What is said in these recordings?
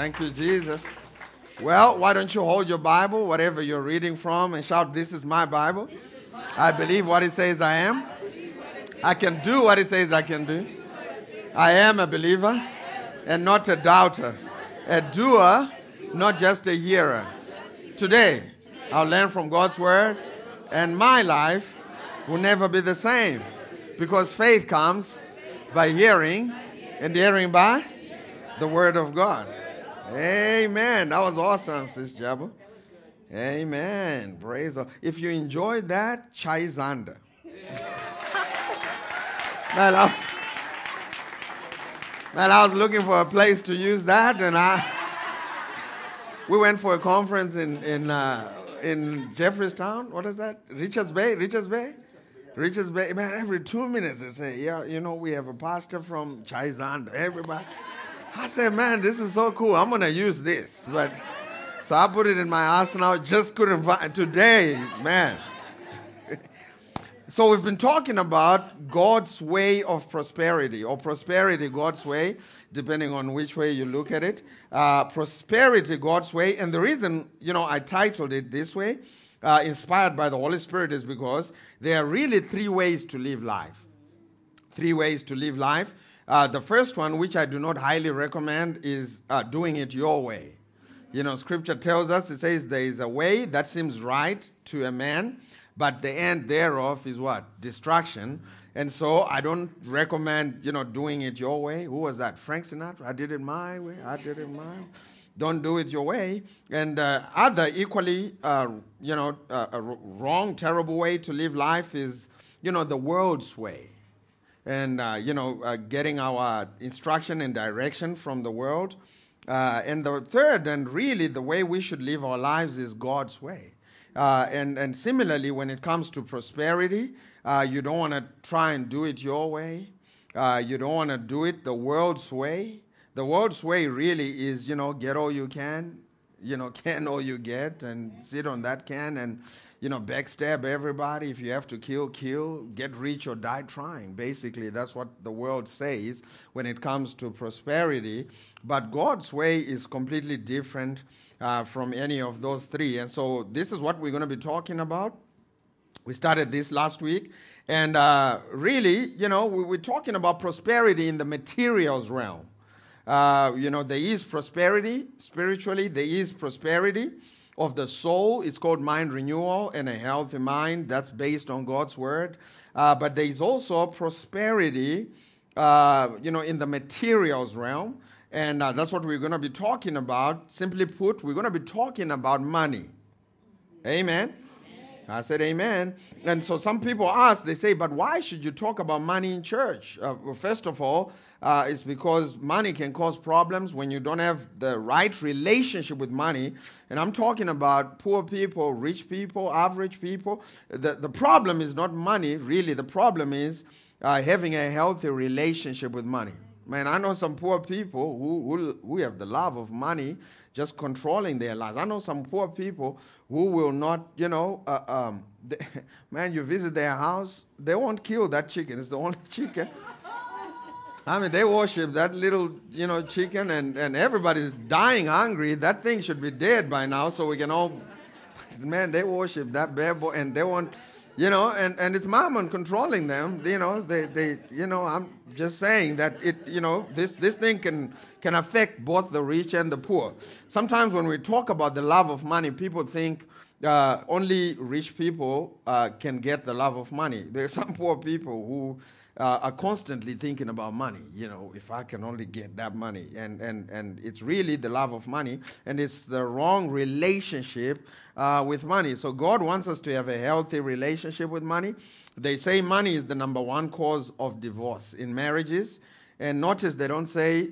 Thank you, Jesus. Well, why don't you hold your Bible, whatever you're reading from, and shout, This is my Bible. I believe what it says I am. I can do what it says I can do. I am a believer and not a doubter, a doer, not just a hearer. Today, I'll learn from God's word, and my life will never be the same because faith comes by hearing, and hearing by the word of God. Amen. That was awesome, Sis Jabba. Amen. Praise God. If you enjoyed that, chai zanda. man, I was, man, I was looking for a place to use that, and I we went for a conference in in uh, in Jeffreys-Town. What is that? Richards Bay. Richards Bay. Richards Bay. Man, every two minutes they say, "Yeah, you know, we have a pastor from Chai Zanda." Everybody. I said, "Man, this is so cool. I'm gonna use this." But so I put it in my arsenal. Just couldn't find today, man. So we've been talking about God's way of prosperity, or prosperity God's way, depending on which way you look at it. Uh, prosperity God's way, and the reason you know I titled it this way, uh, inspired by the Holy Spirit, is because there are really three ways to live life. Three ways to live life. Uh, the first one, which I do not highly recommend, is uh, doing it your way. You know, Scripture tells us it says there is a way that seems right to a man but the end thereof is what? Destruction. And so i don't recommend you know doing it your way. Who was that? Frank sinatra? I did it my way. I did it my way. Don't do it your way. And uh, other equally uh, you know uh, wrong terrible way to live life is you know the world's way and uh, you know uh, getting our instruction and direction from the world uh, and the third and really the way we should live our lives is god's way uh, and, and similarly, when it comes to prosperity, uh, you don't want to try and do it your way. Uh, you don't want to do it the world's way. The world's way really is, you know, get all you can, you know, can all you get, and sit on that can and, you know, backstab everybody. If you have to kill, kill, get rich or die trying. Basically, that's what the world says when it comes to prosperity. But God's way is completely different uh, from any of those three. And so this is what we're going to be talking about. We started this last week. And uh, really, you know, we, we're talking about prosperity in the materials realm. Uh, you know, there is prosperity spiritually, there is prosperity of the soul. It's called mind renewal and a healthy mind. That's based on God's word. Uh, but there is also prosperity, uh, you know, in the materials realm. And uh, that's what we're going to be talking about. Simply put, we're going to be talking about money. Amen. I said amen. And so some people ask, they say, but why should you talk about money in church? Uh, well, first of all, uh, it's because money can cause problems when you don't have the right relationship with money. And I'm talking about poor people, rich people, average people. The, the problem is not money, really. The problem is uh, having a healthy relationship with money. Man, I know some poor people who, who, who have the love of money just controlling their lives. I know some poor people who will not, you know, uh, um, they, man, you visit their house, they won't kill that chicken. It's the only chicken. I mean, they worship that little, you know, chicken, and, and everybody's dying hungry. That thing should be dead by now, so we can all, man, they worship that bear boy, and they want, you know, and, and it's mammon controlling them. You know, they, they, you know, I'm just saying that it, you know, this, this thing can, can affect both the rich and the poor. Sometimes when we talk about the love of money, people think uh, only rich people uh, can get the love of money. There are some poor people who uh, are constantly thinking about money. You know, if I can only get that money, and and and it's really the love of money, and it's the wrong relationship uh, with money. So God wants us to have a healthy relationship with money. They say money is the number one cause of divorce in marriages, and notice they don't say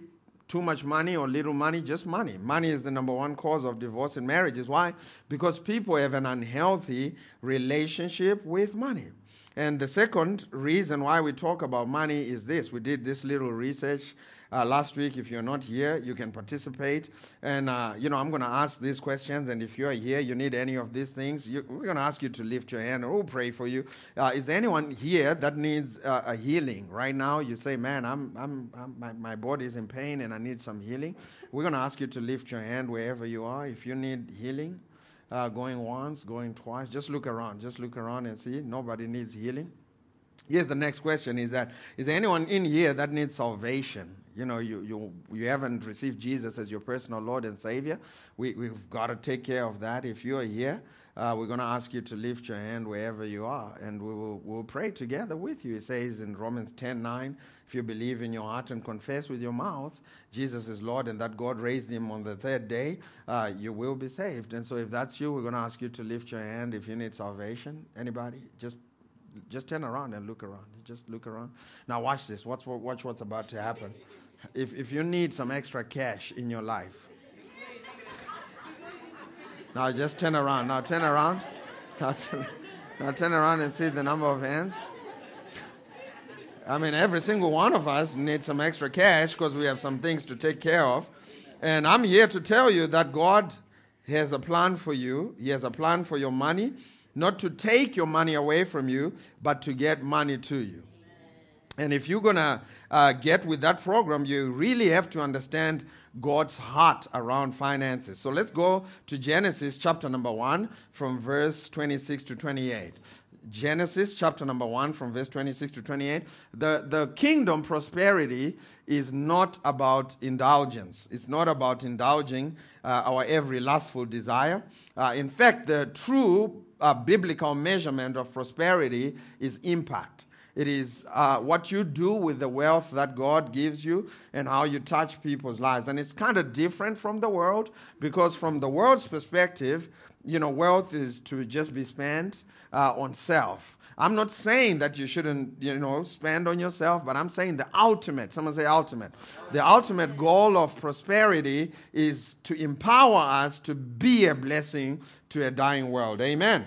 too much money or little money, just money. Money is the number one cause of divorce in marriages. Why? Because people have an unhealthy relationship with money. And the second reason why we talk about money is this. We did this little research uh, last week. If you're not here, you can participate. And, uh, you know, I'm going to ask these questions. And if you're here, you need any of these things, you, we're going to ask you to lift your hand we'll pray for you. Uh, is anyone here that needs uh, a healing right now? You say, man, I'm, I'm, I'm, my, my body is in pain and I need some healing. We're going to ask you to lift your hand wherever you are if you need healing. Uh, going once, going twice. Just look around. Just look around and see. Nobody needs healing. Here's the next question is that is there anyone in here that needs salvation? You know, you, you, you haven't received Jesus as your personal Lord and Savior. We, we've got to take care of that. If you are here, uh, we're going to ask you to lift your hand wherever you are, and we will we'll pray together with you. It says in Romans 10 9, if you believe in your heart and confess with your mouth Jesus is Lord and that God raised him on the third day, uh, you will be saved. And so if that's you, we're going to ask you to lift your hand if you need salvation. Anybody? Just just turn around and look around. Just look around. Now watch this. Watch, watch what's about to happen. If, if you need some extra cash in your life, now just turn around. Now turn around. Now turn, now turn around and see the number of hands. I mean, every single one of us needs some extra cash because we have some things to take care of. And I'm here to tell you that God has a plan for you. He has a plan for your money, not to take your money away from you, but to get money to you. And if you're going to uh, get with that program, you really have to understand God's heart around finances. So let's go to Genesis chapter number 1 from verse 26 to 28. Genesis chapter number 1 from verse 26 to 28. The, the kingdom prosperity is not about indulgence. It's not about indulging uh, our every lustful desire. Uh, in fact, the true uh, biblical measurement of prosperity is impact. It is uh, what you do with the wealth that God gives you and how you touch people's lives. And it's kind of different from the world because, from the world's perspective, you know, wealth is to just be spent uh, on self. I'm not saying that you shouldn't, you know, spend on yourself, but I'm saying the ultimate, someone say ultimate. The ultimate goal of prosperity is to empower us to be a blessing to a dying world. Amen.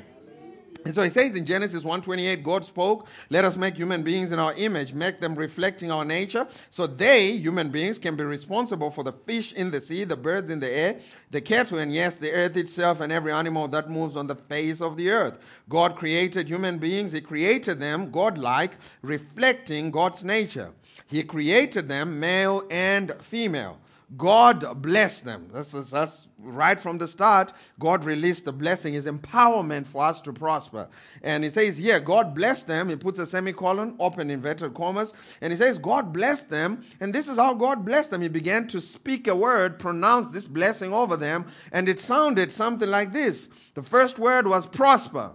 And so he says in Genesis 1:28, God spoke, "Let us make human beings in our image, make them reflecting our nature, so they, human beings, can be responsible for the fish in the sea, the birds in the air, the cattle, and yes, the earth itself, and every animal that moves on the face of the earth." God created human beings; He created them God-like, reflecting God's nature. He created them male and female. God blessed them. That's, that's, right from the start. God released the blessing, His empowerment for us to prosper. And He says here, God blessed them. He puts a semicolon, open inverted commas. And He says, God blessed them. And this is how God blessed them. He began to speak a word, pronounce this blessing over them. And it sounded something like this the first word was prosper.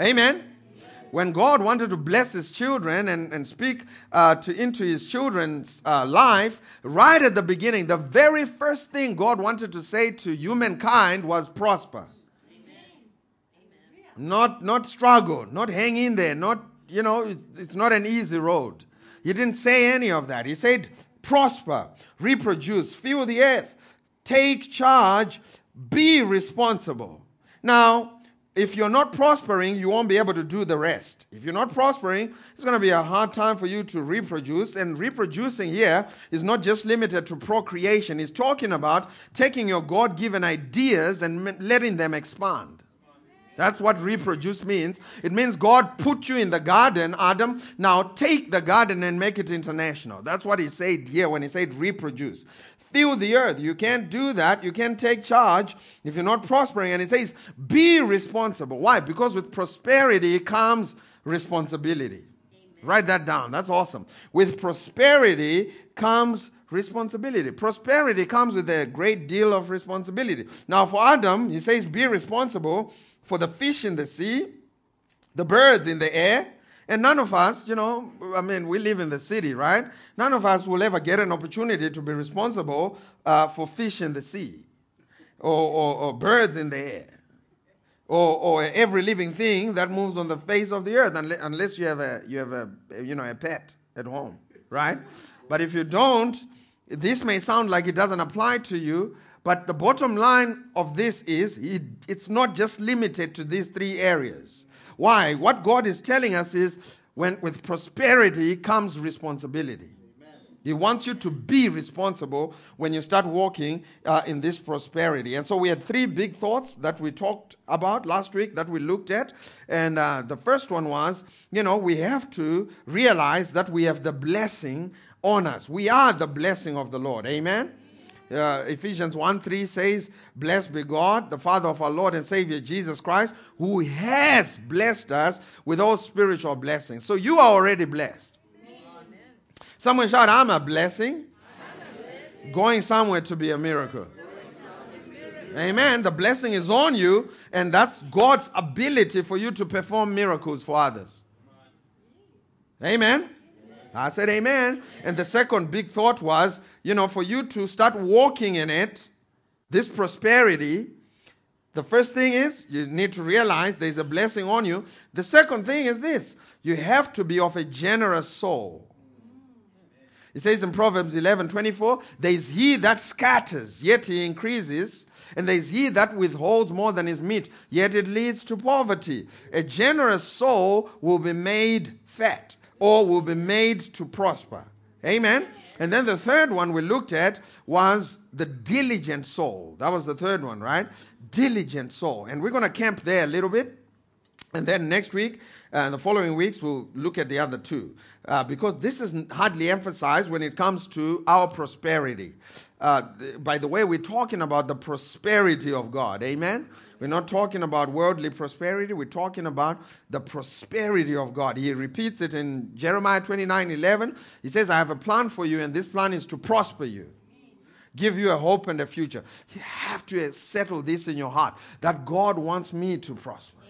Amen when God wanted to bless his children and, and speak uh, to, into his children's uh, life, right at the beginning, the very first thing God wanted to say to humankind was prosper. Not, not struggle, not hang in there, not, you know, it's, it's not an easy road. He didn't say any of that. He said, prosper, reproduce, fill the earth, take charge, be responsible. Now, if you're not prospering, you won't be able to do the rest. If you're not prospering, it's going to be a hard time for you to reproduce. And reproducing here is not just limited to procreation, it's talking about taking your God given ideas and letting them expand. That's what reproduce means. It means God put you in the garden, Adam. Now take the garden and make it international. That's what he said here when he said reproduce fill the earth. You can't do that. You can't take charge if you're not prospering. And he says, be responsible. Why? Because with prosperity comes responsibility. Amen. Write that down. That's awesome. With prosperity comes responsibility. Prosperity comes with a great deal of responsibility. Now, for Adam, he says, be responsible for the fish in the sea, the birds in the air, and none of us, you know, I mean, we live in the city, right? None of us will ever get an opportunity to be responsible uh, for fish in the sea or, or, or birds in the air. Or, or, every living thing that moves on the face of the earth, unless you have a you have a you know a pet at home, right? But if you don't, this may sound like it doesn't apply to you, but the bottom line of this is it, it's not just limited to these three areas. Why? What God is telling us is when with prosperity comes responsibility. He wants you to be responsible when you start walking uh, in this prosperity. And so we had three big thoughts that we talked about last week that we looked at. And uh, the first one was, you know, we have to realize that we have the blessing on us. We are the blessing of the Lord. Amen. Uh, Ephesians 1 3 says, Blessed be God, the Father of our Lord and Savior Jesus Christ, who has blessed us with all spiritual blessings. So you are already blessed. Someone shout, I'm a blessing. Going somewhere to be a miracle. Amen. The blessing is on you, and that's God's ability for you to perform miracles for others. Amen. I said amen. And the second big thought was, you know, for you to start walking in it, this prosperity, the first thing is you need to realize there's a blessing on you. The second thing is this you have to be of a generous soul. It says in Proverbs 11 24, there is he that scatters, yet he increases, and there is he that withholds more than is meet, yet it leads to poverty. A generous soul will be made fat or will be made to prosper. Amen. And then the third one we looked at was the diligent soul. That was the third one, right? Diligent soul. And we're going to camp there a little bit. And then next week and the following weeks, we'll look at the other two. Uh, because this is hardly emphasized when it comes to our prosperity. Uh, th- by the way, we're talking about the prosperity of God. Amen? We're not talking about worldly prosperity. We're talking about the prosperity of God. He repeats it in Jeremiah 29 11. He says, I have a plan for you, and this plan is to prosper you give you a hope and a future. You have to settle this in your heart that God wants me to prosper.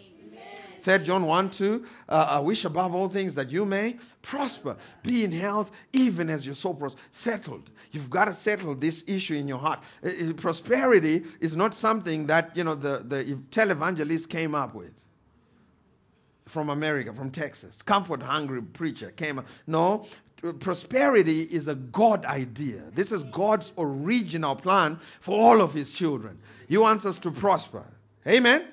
3 John 1 2, uh, I wish above all things that you may prosper, be in health, even as your soul prospers. Settled. You've got to settle this issue in your heart. Uh, uh, prosperity is not something that, you know, the, the televangelist came up with from America, from Texas. Comfort hungry preacher came up. No, prosperity is a God idea. This is God's original plan for all of his children. He wants us to prosper. Amen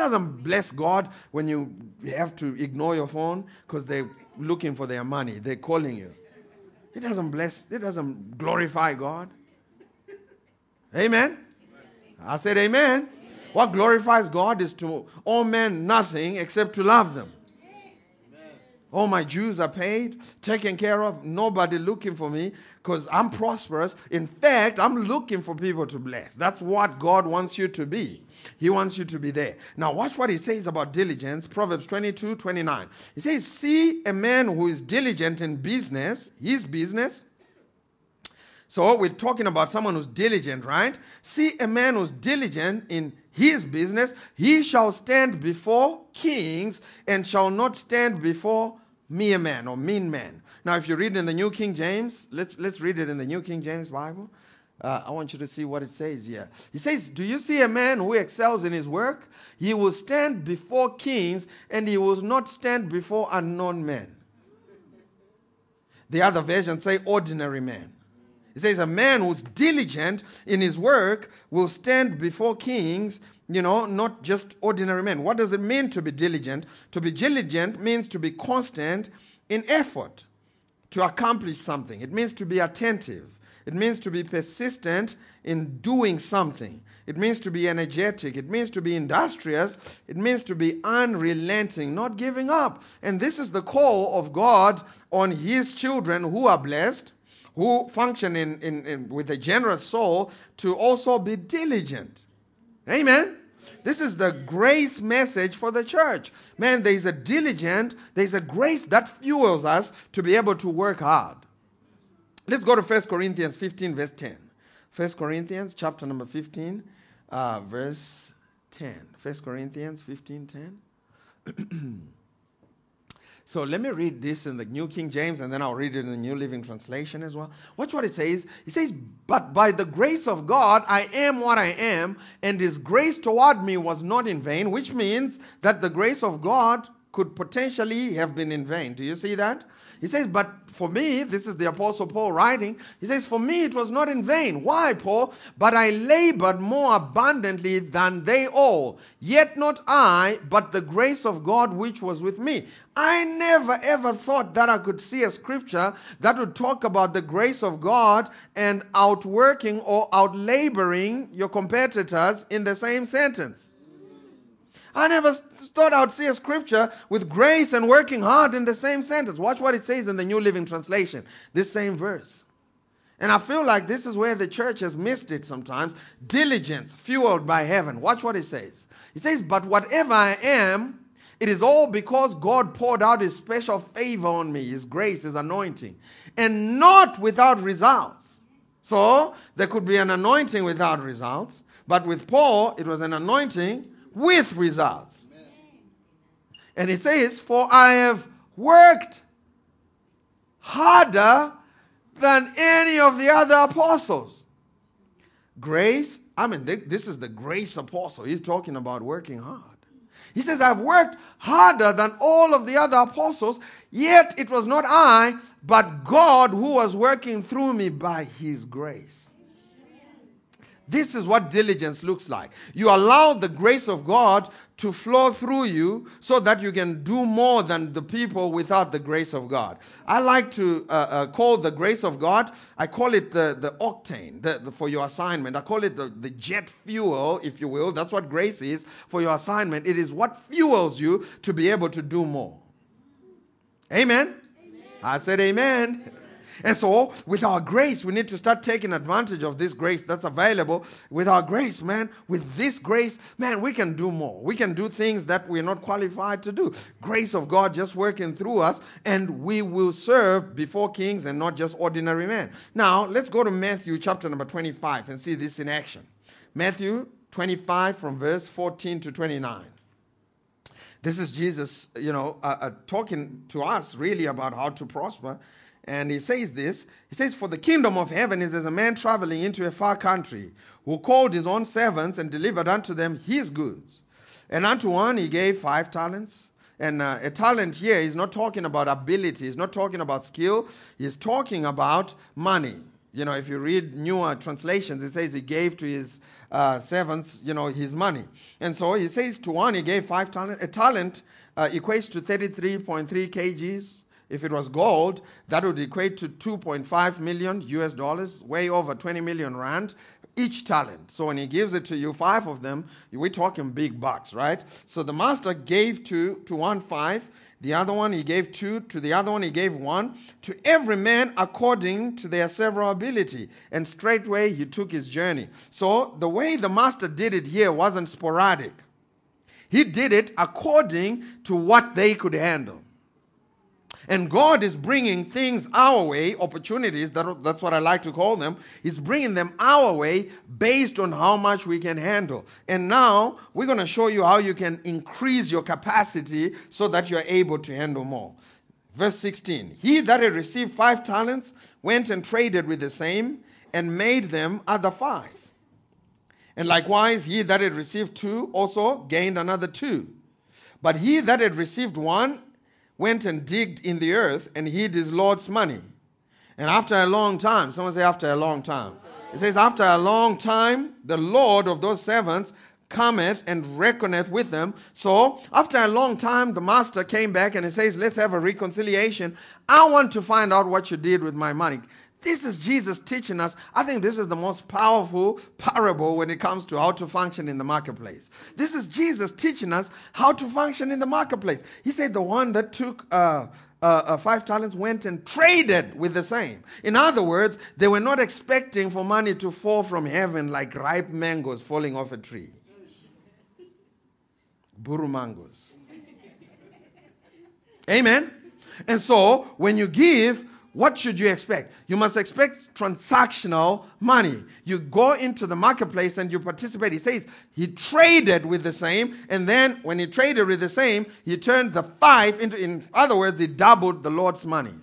doesn't bless God when you have to ignore your phone because they're looking for their money. They're calling you. It doesn't bless, it doesn't glorify God. Amen. I said, Amen. What glorifies God is to all men nothing except to love them. All my Jews are paid, taken care of, nobody looking for me because I'm prosperous. In fact, I'm looking for people to bless. That's what God wants you to be. He wants you to be there. Now, watch what he says about diligence. Proverbs 22 29. He says, See a man who is diligent in business, his business. So, we're talking about someone who's diligent, right? See a man who's diligent in his business, he shall stand before kings and shall not stand before mere men or mean men. Now, if you read in the New King James, let's, let's read it in the New King James Bible. Uh, I want you to see what it says here. He says, Do you see a man who excels in his work? He will stand before kings and he will not stand before unknown men. The other versions say ordinary men. It says, A man who's diligent in his work will stand before kings, you know, not just ordinary men. What does it mean to be diligent? To be diligent means to be constant in effort to accomplish something, it means to be attentive, it means to be persistent in doing something. It means to be energetic. It means to be industrious. It means to be unrelenting, not giving up. And this is the call of God on His children who are blessed who function in, in, in, with a generous soul to also be diligent. Amen. This is the grace message for the church. Man, there's a diligent, there's a grace that fuels us to be able to work hard. Let's go to 1 Corinthians 15, verse 10. 1 Corinthians chapter number 15, uh, verse 10. 1 Corinthians 15, 10. So let me read this in the New King James and then I'll read it in the New Living Translation as well. Watch what it says. It says, But by the grace of God, I am what I am, and his grace toward me was not in vain, which means that the grace of God could potentially have been in vain. Do you see that? He says, But for me, this is the Apostle Paul writing, he says, For me it was not in vain. Why, Paul? But I labored more abundantly than they all. Yet not I, but the grace of God which was with me. I never ever thought that I could see a scripture that would talk about the grace of God and outworking or outlaboring your competitors in the same sentence. I never thought I'd see a scripture with grace and working hard in the same sentence. Watch what it says in the New Living Translation, this same verse. And I feel like this is where the church has missed it sometimes. Diligence fueled by heaven. Watch what it says. It says, But whatever I am, it is all because God poured out his special favor on me, his grace, his anointing, and not without results. So there could be an anointing without results, but with Paul, it was an anointing with results. And it says, For I have worked harder than any of the other apostles. Grace, I mean, this is the grace apostle. He's talking about working hard. He says, I've worked harder than all of the other apostles, yet it was not I, but God who was working through me by his grace. This is what diligence looks like. You allow the grace of God to flow through you so that you can do more than the people without the grace of God. I like to uh, uh, call the grace of God, I call it the, the octane the, the, for your assignment. I call it the, the jet fuel, if you will. That's what grace is for your assignment. It is what fuels you to be able to do more. Amen. amen. I said, Amen. And so, with our grace, we need to start taking advantage of this grace that's available. With our grace, man, with this grace, man, we can do more. We can do things that we're not qualified to do. Grace of God just working through us, and we will serve before kings and not just ordinary men. Now, let's go to Matthew chapter number 25 and see this in action. Matthew 25 from verse 14 to 29. This is Jesus, you know, uh, uh, talking to us really about how to prosper and he says this He says, For the kingdom of heaven is as a man traveling into a far country, who called his own servants and delivered unto them his goods. And unto one he gave five talents. And uh, a talent here is not talking about ability, he's not talking about skill, he's talking about money. You know, if you read newer translations, it says he gave to his uh, servants, you know, his money. And so he says to one he gave five talents. A talent uh, equates to 33.3 kgs if it was gold, that would equate to 2.5 million US dollars, way over 20 million rand each talent. So when he gives it to you, five of them, we're talking big bucks, right? So the master gave two to one five, the other one he gave two, to the other one he gave one, to every man according to their several ability. And straightway he took his journey. So the way the master did it here wasn't sporadic. He did it according to what they could handle. And God is bringing things our way, opportunities, that, that's what I like to call them. He's bringing them our way based on how much we can handle. And now we're going to show you how you can increase your capacity so that you're able to handle more. Verse 16 He that had received five talents went and traded with the same and made them other five. And likewise, he that had received two also gained another two. But he that had received one went and digged in the earth and hid his Lord's money. And after a long time, someone say, after a long time. It says, after a long time, the Lord of those servants cometh and reckoneth with them. So, after a long time, the master came back and he says, Let's have a reconciliation. I want to find out what you did with my money. This is Jesus teaching us. I think this is the most powerful parable when it comes to how to function in the marketplace. This is Jesus teaching us how to function in the marketplace. He said the one that took uh, uh, uh, five talents went and traded with the same. In other words, they were not expecting for money to fall from heaven like ripe mangoes falling off a tree. Buru mangoes. Amen. And so when you give, what should you expect? You must expect transactional money. You go into the marketplace and you participate. He says he traded with the same, and then when he traded with the same, he turned the five into, in other words, he doubled the Lord's money.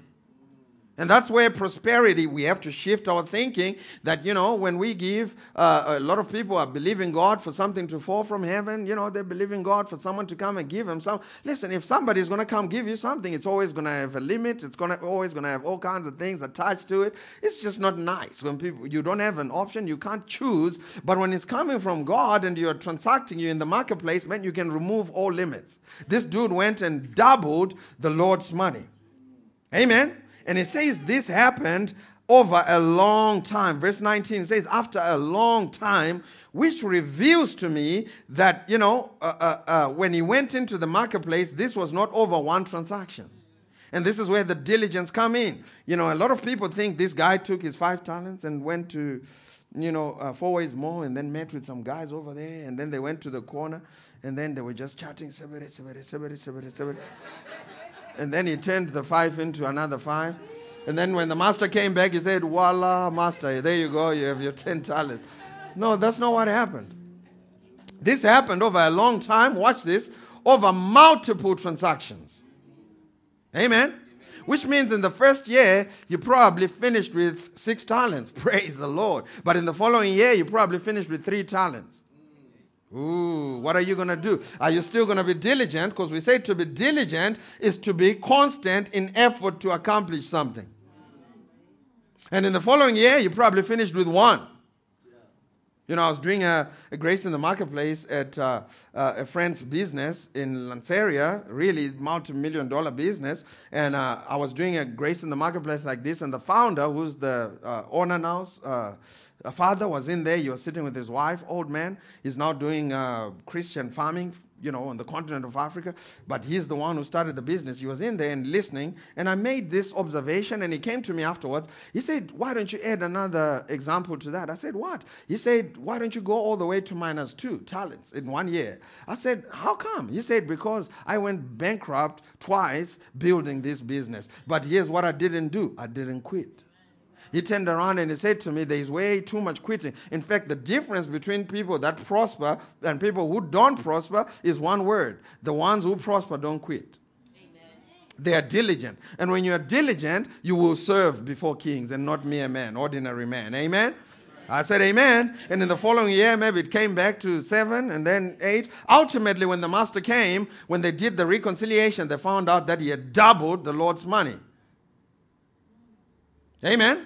And that's where prosperity, we have to shift our thinking that, you know, when we give, uh, a lot of people are believing God for something to fall from heaven. You know, they're believing God for someone to come and give them some. Listen, if somebody's going to come give you something, it's always going to have a limit. It's going to always going to have all kinds of things attached to it. It's just not nice when people, you don't have an option, you can't choose. But when it's coming from God and you're transacting you in the marketplace, man, you can remove all limits. This dude went and doubled the Lord's money. Amen. And it says this happened over a long time. Verse 19 says, after a long time, which reveals to me that, you know, uh, uh, uh, when he went into the marketplace, this was not over one transaction. And this is where the diligence come in. You know, a lot of people think this guy took his five talents and went to, you know, uh, Fourways Mall and then met with some guys over there. And then they went to the corner and then they were just chatting. And then he turned the five into another five. And then when the master came back, he said, Voila, master, there you go, you have your 10 talents. No, that's not what happened. This happened over a long time. Watch this over multiple transactions. Amen. Which means in the first year, you probably finished with six talents. Praise the Lord. But in the following year, you probably finished with three talents. Ooh, what are you going to do? Are you still going to be diligent? Because we say to be diligent is to be constant in effort to accomplish something. And in the following year, you probably finished with one. You know, I was doing a, a Grace in the Marketplace at uh, uh, a friend's business in Lanseria, really multi-million dollar business. And uh, I was doing a Grace in the Marketplace like this, and the founder, who's the uh, owner now, a father was in there. He was sitting with his wife, old man. He's now doing uh, Christian farming, you know, on the continent of Africa. But he's the one who started the business. He was in there and listening. And I made this observation, and he came to me afterwards. He said, Why don't you add another example to that? I said, What? He said, Why don't you go all the way to minus two talents in one year? I said, How come? He said, Because I went bankrupt twice building this business. But here's what I didn't do I didn't quit. He turned around and he said to me, There's way too much quitting. In fact, the difference between people that prosper and people who don't prosper is one word the ones who prosper don't quit. They are diligent. And when you are diligent, you will serve before kings and not mere men, ordinary men. Amen? I said amen. And in the following year, maybe it came back to seven and then eight. Ultimately, when the master came, when they did the reconciliation, they found out that he had doubled the Lord's money. Amen.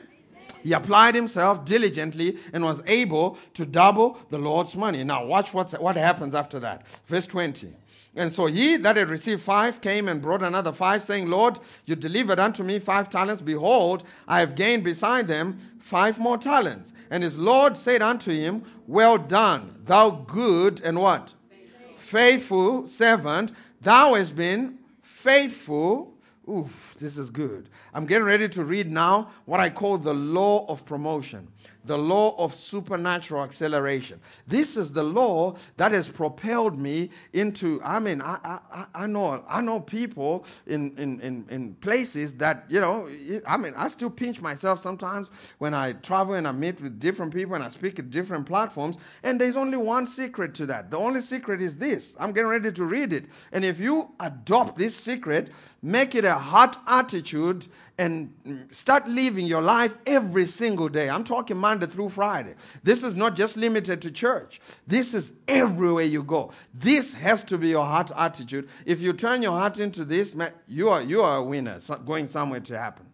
He applied himself diligently and was able to double the Lord's money. Now, watch what's, what happens after that. Verse 20. And so he that had received five came and brought another five, saying, Lord, you delivered unto me five talents. Behold, I have gained beside them five more talents. And his Lord said unto him, Well done, thou good and what? Faithful, faithful servant. Thou hast been faithful. Oof, this is good. I'm getting ready to read now what I call the law of promotion, the law of supernatural acceleration. This is the law that has propelled me into, I mean, I, I, I know I know people in, in, in, in places that, you know, I mean, I still pinch myself sometimes when I travel and I meet with different people and I speak at different platforms. And there's only one secret to that. The only secret is this. I'm getting ready to read it. And if you adopt this secret, make it a hot attitude and start living your life every single day. I'm talking Monday through Friday. This is not just limited to church, this is everywhere you go. This has to be your heart attitude. If you turn your heart into this, you are, you are a winner, going somewhere to happen.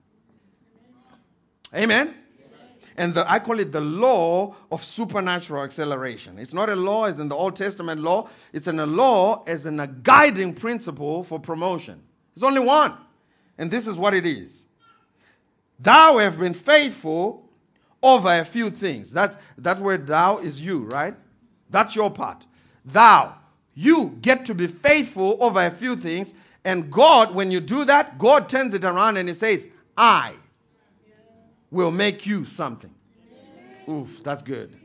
Amen? and the, I call it the law of supernatural acceleration. It's not a law as in the Old Testament law, it's in a law as in a guiding principle for promotion. There's only one, and this is what it is Thou have been faithful over a few things. That, that word thou is you, right? That's your part. Thou. You get to be faithful over a few things. And God, when you do that, God turns it around and He says, I will make you something. Oof, that's good.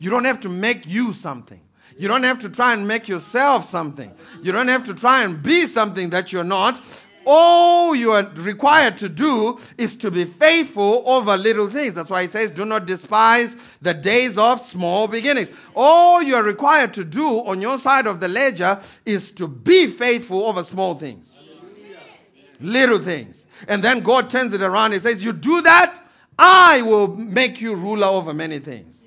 You don't have to make you something. You don't have to try and make yourself something. You don't have to try and be something that you're not all you are required to do is to be faithful over little things. That's why he says, Do not despise the days of small beginnings. All you are required to do on your side of the ledger is to be faithful over small things. Little things. And then God turns it around and says, You do that, I will make you ruler over many things.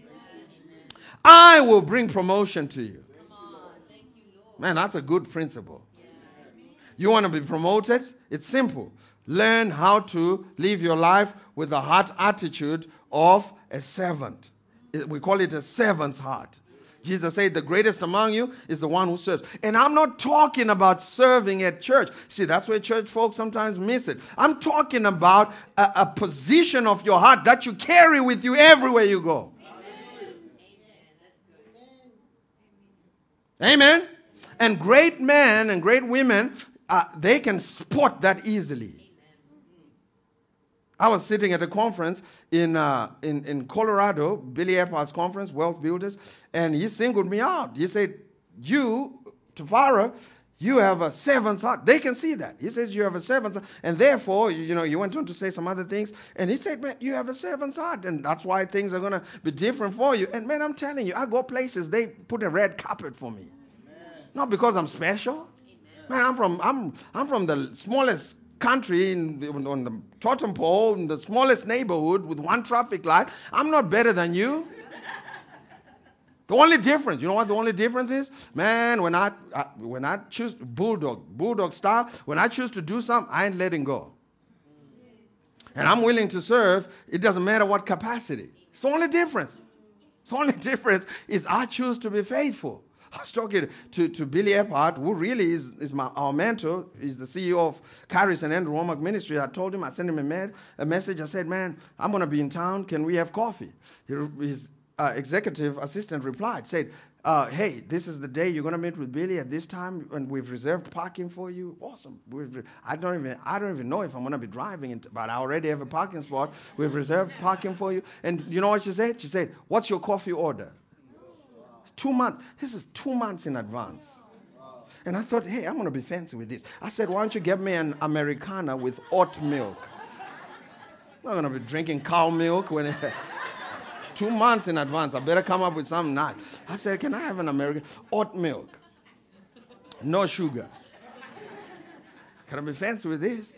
I will bring promotion to you. Man, that's a good principle. You want to be promoted? It's simple. Learn how to live your life with the heart attitude of a servant. We call it a servant's heart. Jesus said, The greatest among you is the one who serves. And I'm not talking about serving at church. See, that's where church folks sometimes miss it. I'm talking about a, a position of your heart that you carry with you everywhere you go. Amen. And great men and great women, uh, they can spot that easily. I was sitting at a conference in, uh, in, in Colorado, Billy Epperhart's conference, Wealth Builders, and he singled me out. He said, You, Tafara, you have a servant's heart. They can see that. He says you have a servant's heart. And therefore, you, you know, you went on to say some other things. And he said, man, you have a servant's heart. And that's why things are going to be different for you. And man, I'm telling you, I go places, they put a red carpet for me. Amen. Not because I'm special. Amen. Man, I'm from, I'm, I'm from the smallest country in, on the totem pole in the smallest neighborhood with one traffic light. I'm not better than you. The only difference, you know what the only difference is? Man, when I, I when I choose bulldog, bulldog style, when I choose to do something, I ain't letting go. And I'm willing to serve, it doesn't matter what capacity. It's the only difference. It's the only difference is I choose to be faithful. I was talking to, to Billy Epperhart, who really is, is my, our mentor. He's the CEO of Charis and Andrew Wommack Ministry. I told him, I sent him a, med, a message. I said, man, I'm going to be in town. Can we have coffee? He, his uh, executive assistant replied, said, uh, hey, this is the day you're going to meet with Billy at this time, and we've reserved parking for you. Awesome. We've, I don't even I don't even know if I'm going to be driving, but I already have a parking spot. We've reserved parking for you. And you know what she said? She said, "What's your coffee order?" Two months. This is two months in advance. And I thought, hey, I'm going to be fancy with this. I said, why don't you get me an Americana with oat milk? I'm not going to be drinking cow milk when two months in advance. I better come up with something nice. I said, can I have an American oat milk? No sugar. Can I be fancy with this?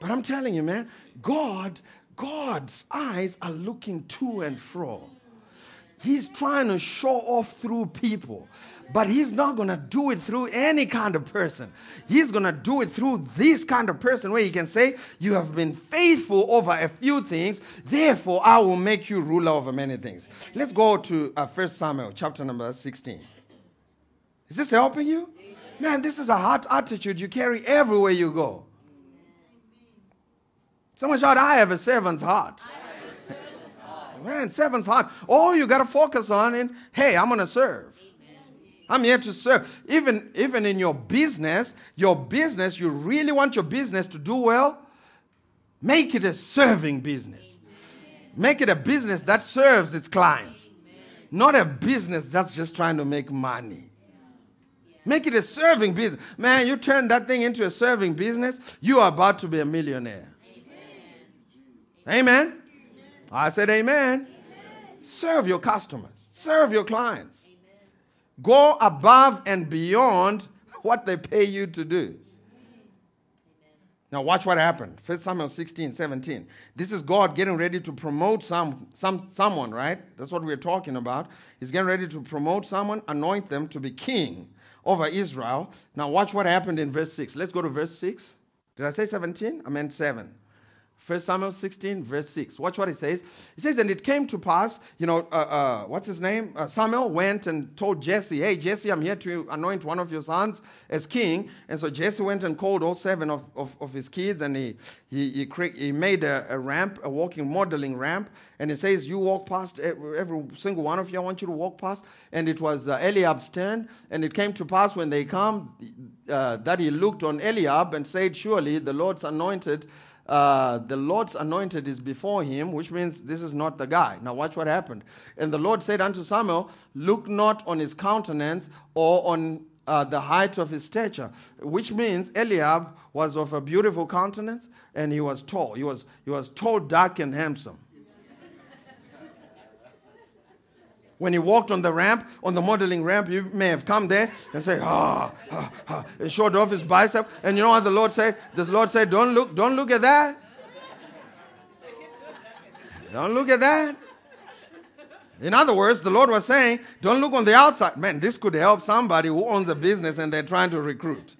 But I'm telling you, man, God, God's eyes are looking to and fro. He's trying to show off through people, but he's not going to do it through any kind of person. He's going to do it through this kind of person where he can say, You have been faithful over a few things, therefore I will make you ruler over many things. Let's go to uh, 1 Samuel chapter number 16. Is this helping you? Man, this is a hot attitude you carry everywhere you go. Someone shout, I have a servant's heart man, servant's heart. All you got to focus on is, hey, I'm going to serve. I'm here to serve. Even, even in your business, your business, you really want your business to do well, make it a serving business. Make it a business that serves its clients, not a business that's just trying to make money. Make it a serving business. Man, you turn that thing into a serving business, you are about to be a millionaire. Amen. Amen. I said, Amen. Amen. Serve your customers, serve your clients. Amen. Go above and beyond what they pay you to do. Now, watch what happened. 1 Samuel 16, 17. This is God getting ready to promote some, some, someone, right? That's what we're talking about. He's getting ready to promote someone, anoint them to be king over Israel. Now, watch what happened in verse 6. Let's go to verse 6. Did I say 17? I meant 7. 1 Samuel 16, verse 6. Watch what it says. It says, And it came to pass, you know, uh, uh, what's his name? Uh, Samuel went and told Jesse, Hey, Jesse, I'm here to anoint one of your sons as king. And so Jesse went and called all seven of, of, of his kids, and he, he, he, cre- he made a, a, ramp, a walking, modeling ramp. And it says, You walk past every, every, single one of you, I want you to walk past. And it was uh, Eliab's turn. And it came to pass when they come uh, that he looked on Eliab and said, Surely the Lord's anointed uh, the Lord's anointed is before him, which means this is not the guy. Now, watch what happened. And the Lord said unto Samuel, Look not on his countenance or on uh, the height of his stature, which means Eliab was of a beautiful countenance and he was tall. He was, he was tall, dark, and handsome. When he walked on the ramp, on the modeling ramp, you may have come there and say, ah, ah, ah, and showed off his bicep. And you know what the Lord said? The Lord said, don't look, don't look at that. Don't look at that. In other words, the Lord was saying, don't look on the outside. Man, this could help somebody who owns a business and they're trying to recruit.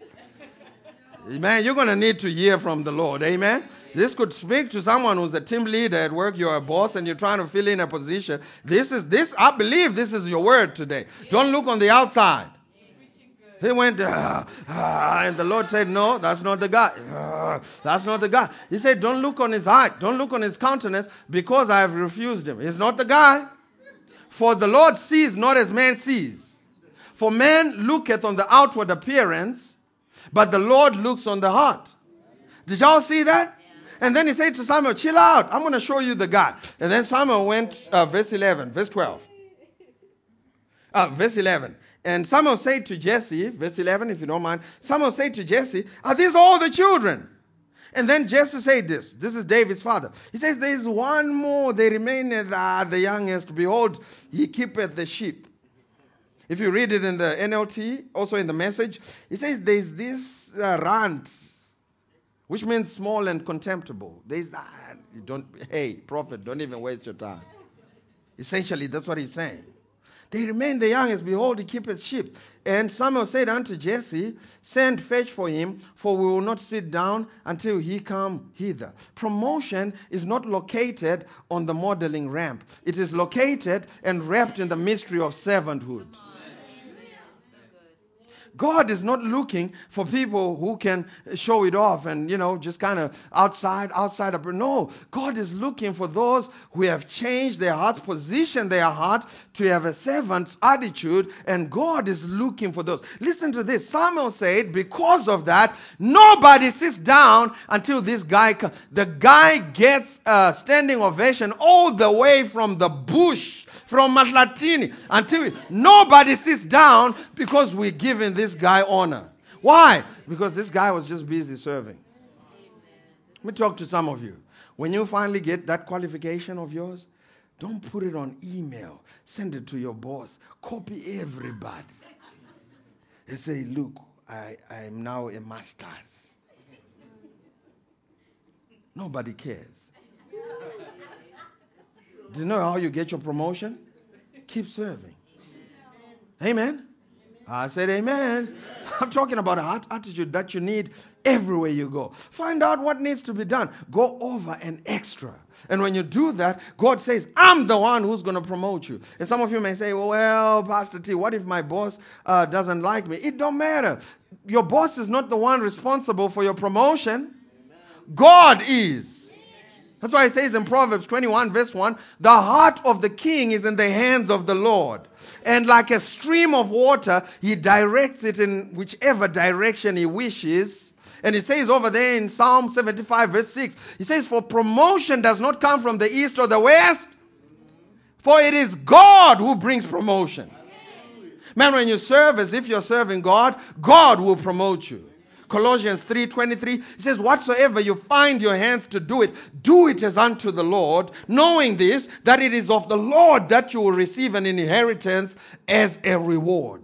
Man, you're going to need to hear from the Lord. Amen. This could speak to someone who's a team leader at work, you're a boss, and you're trying to fill in a position. This is this, I believe this is your word today. Don't look on the outside. He went, ah, ah, and the Lord said, No, that's not the guy. Ah, that's not the guy. He said, Don't look on his height, don't look on his countenance, because I have refused him. He's not the guy. For the Lord sees not as man sees. For man looketh on the outward appearance, but the Lord looks on the heart. Did y'all see that? And then he said to Samuel, Chill out. I'm going to show you the guy. And then Samuel went, uh, verse 11, verse 12. Uh, verse 11. And Samuel said to Jesse, verse 11, if you don't mind, Samuel said to Jesse, Are these all the children? And then Jesse said this. This is David's father. He says, There is one more. They remain the, the youngest. Behold, he keepeth the sheep. If you read it in the NLT, also in the message, he says, There's this uh, rant, which means small and contemptible. There's. Uh, don't, hey, prophet, don't even waste your time. Essentially, that's what he's saying. They remain the youngest. Behold, he keepeth sheep. And Samuel said unto Jesse, Send fetch for him, for we will not sit down until he come hither. Promotion is not located on the modeling ramp, it is located and wrapped in the mystery of servanthood. God is not looking for people who can show it off and, you know, just kind of outside, outside of. No, God is looking for those who have changed their hearts, positioned their heart to have a servant's attitude, and God is looking for those. Listen to this. Samuel said, because of that, nobody sits down until this guy comes. The guy gets a standing ovation all the way from the bush from Matlatini until nobody sits down because we're giving this guy honor. Why? Because this guy was just busy serving. Let me talk to some of you. When you finally get that qualification of yours, don't put it on email. Send it to your boss. Copy everybody. And say, look, I, I am now a master's. Nobody cares. Do you know how you get your promotion? Keep serving. Amen. I said amen. I'm talking about a heart attitude that you need everywhere you go. Find out what needs to be done. Go over an extra. And when you do that, God says, I'm the one who's going to promote you. And some of you may say, well, Pastor T, what if my boss uh, doesn't like me? It don't matter. Your boss is not the one responsible for your promotion. God is. That's why it says in Proverbs 21, verse 1 the heart of the king is in the hands of the Lord. And like a stream of water, he directs it in whichever direction he wishes. And he says over there in Psalm 75, verse 6, he says, For promotion does not come from the east or the west, for it is God who brings promotion. Man, when you serve as if you're serving God, God will promote you. Colossians 3:23 it says whatsoever you find your hands to do it do it as unto the Lord knowing this that it is of the Lord that you will receive an inheritance as a reward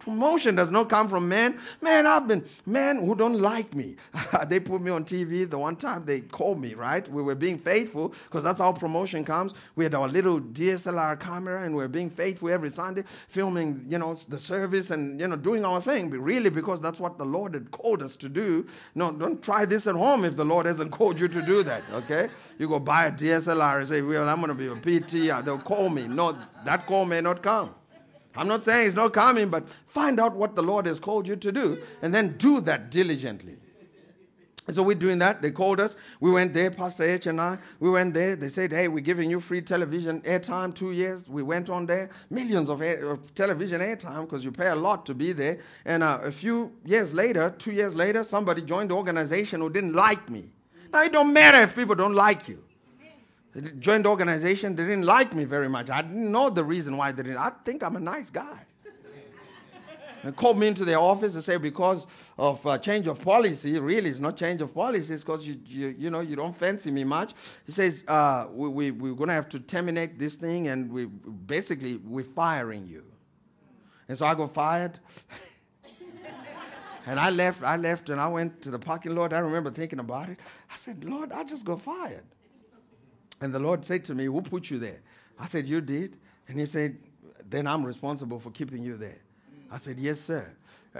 Promotion does not come from men. Man, I've been men who don't like me. they put me on TV the one time they called me, right? We were being faithful because that's how promotion comes. We had our little DSLR camera and we are being faithful every Sunday, filming, you know, the service and you know, doing our thing. But really because that's what the Lord had called us to do. No, don't try this at home if the Lord hasn't called you to do that. Okay? You go buy a DSLR and say, Well, I'm gonna be a PT, uh, they'll call me. No, that call may not come. I'm not saying it's not coming, but find out what the Lord has called you to do and then do that diligently. So we're doing that. They called us. We went there, Pastor H and I. We went there. They said, hey, we're giving you free television airtime, two years. We went on there. Millions of, air, of television airtime because you pay a lot to be there. And uh, a few years later, two years later, somebody joined the organization who didn't like me. Now, it don't matter if people don't like you joined the organization. They didn't like me very much. I didn't know the reason why they didn't. I think I'm a nice guy. they called me into their office and said, because of uh, change of policy, really, it's not change of policy, it's because you, you, you, know, you don't fancy me much. He says, uh, we, we, we're going to have to terminate this thing, and we basically, we're firing you. And so I got fired. and I left, I left, and I went to the parking lot. I remember thinking about it. I said, Lord, I just got fired. And the Lord said to me, Who put you there? I said, You did. And he said, Then I'm responsible for keeping you there. I said, Yes, sir.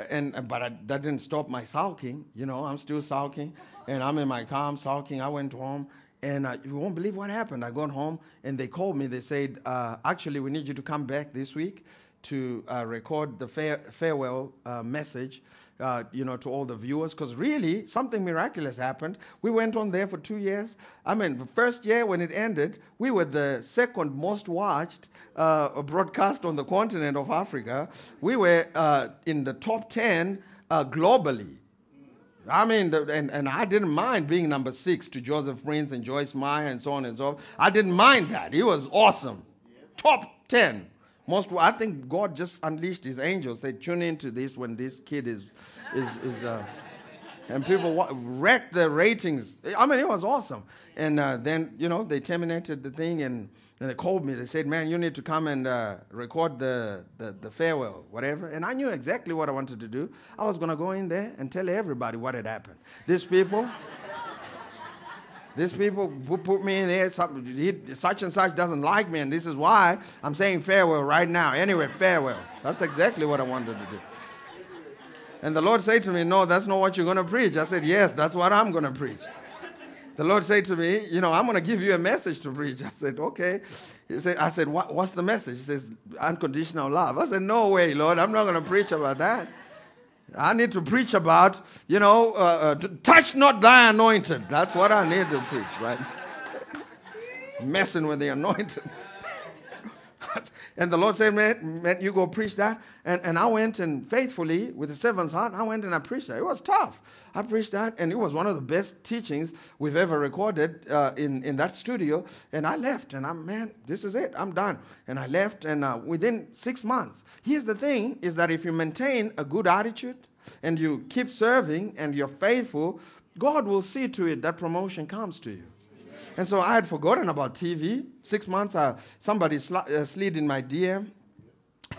And but I, that didn't stop my sulking. You know, I'm still sulking, and I'm in my car, I'm sulking. I went home, and uh, you won't believe what happened. I got home, and they called me. They said, uh, "Actually, we need you to come back this week to uh, record the fare- farewell uh, message." Uh, you know, to all the viewers, because really something miraculous happened. We went on there for two years. I mean, the first year when it ended, we were the second most watched uh, broadcast on the continent of Africa. We were uh, in the top 10 uh, globally. I mean, and, and I didn't mind being number six to Joseph Prince and Joyce Meyer and so on and so on. I didn't mind that. It was awesome. Top 10. Most, I think God just unleashed his angels, said, tune into this when this kid is, is, is uh, and people wa- wrecked the ratings. I mean, it was awesome. And uh, then, you know, they terminated the thing and, and they called me. They said, man, you need to come and uh, record the, the, the farewell, whatever. And I knew exactly what I wanted to do. I was going to go in there and tell everybody what had happened. These people, these people who put me in there, such and such doesn't like me, and this is why I'm saying farewell right now. Anyway, farewell. That's exactly what I wanted to do. And the Lord said to me, No, that's not what you're going to preach. I said, Yes, that's what I'm going to preach. The Lord said to me, You know, I'm going to give you a message to preach. I said, Okay. He said, I said, what, What's the message? He says, Unconditional love. I said, No way, Lord. I'm not going to preach about that. I need to preach about, you know, uh, uh, touch not thy anointed. That's what I need to preach, right? Messing with the anointed. And the Lord said, man, man, you go preach that. And, and I went and faithfully, with a servant's heart, I went and I preached that. It was tough. I preached that, and it was one of the best teachings we've ever recorded uh, in, in that studio. And I left, and I'm, man, this is it. I'm done. And I left, and uh, within six months, here's the thing, is that if you maintain a good attitude and you keep serving and you're faithful, God will see to it that promotion comes to you. And so I had forgotten about TV. Six months, uh, somebody uh, slid in my DM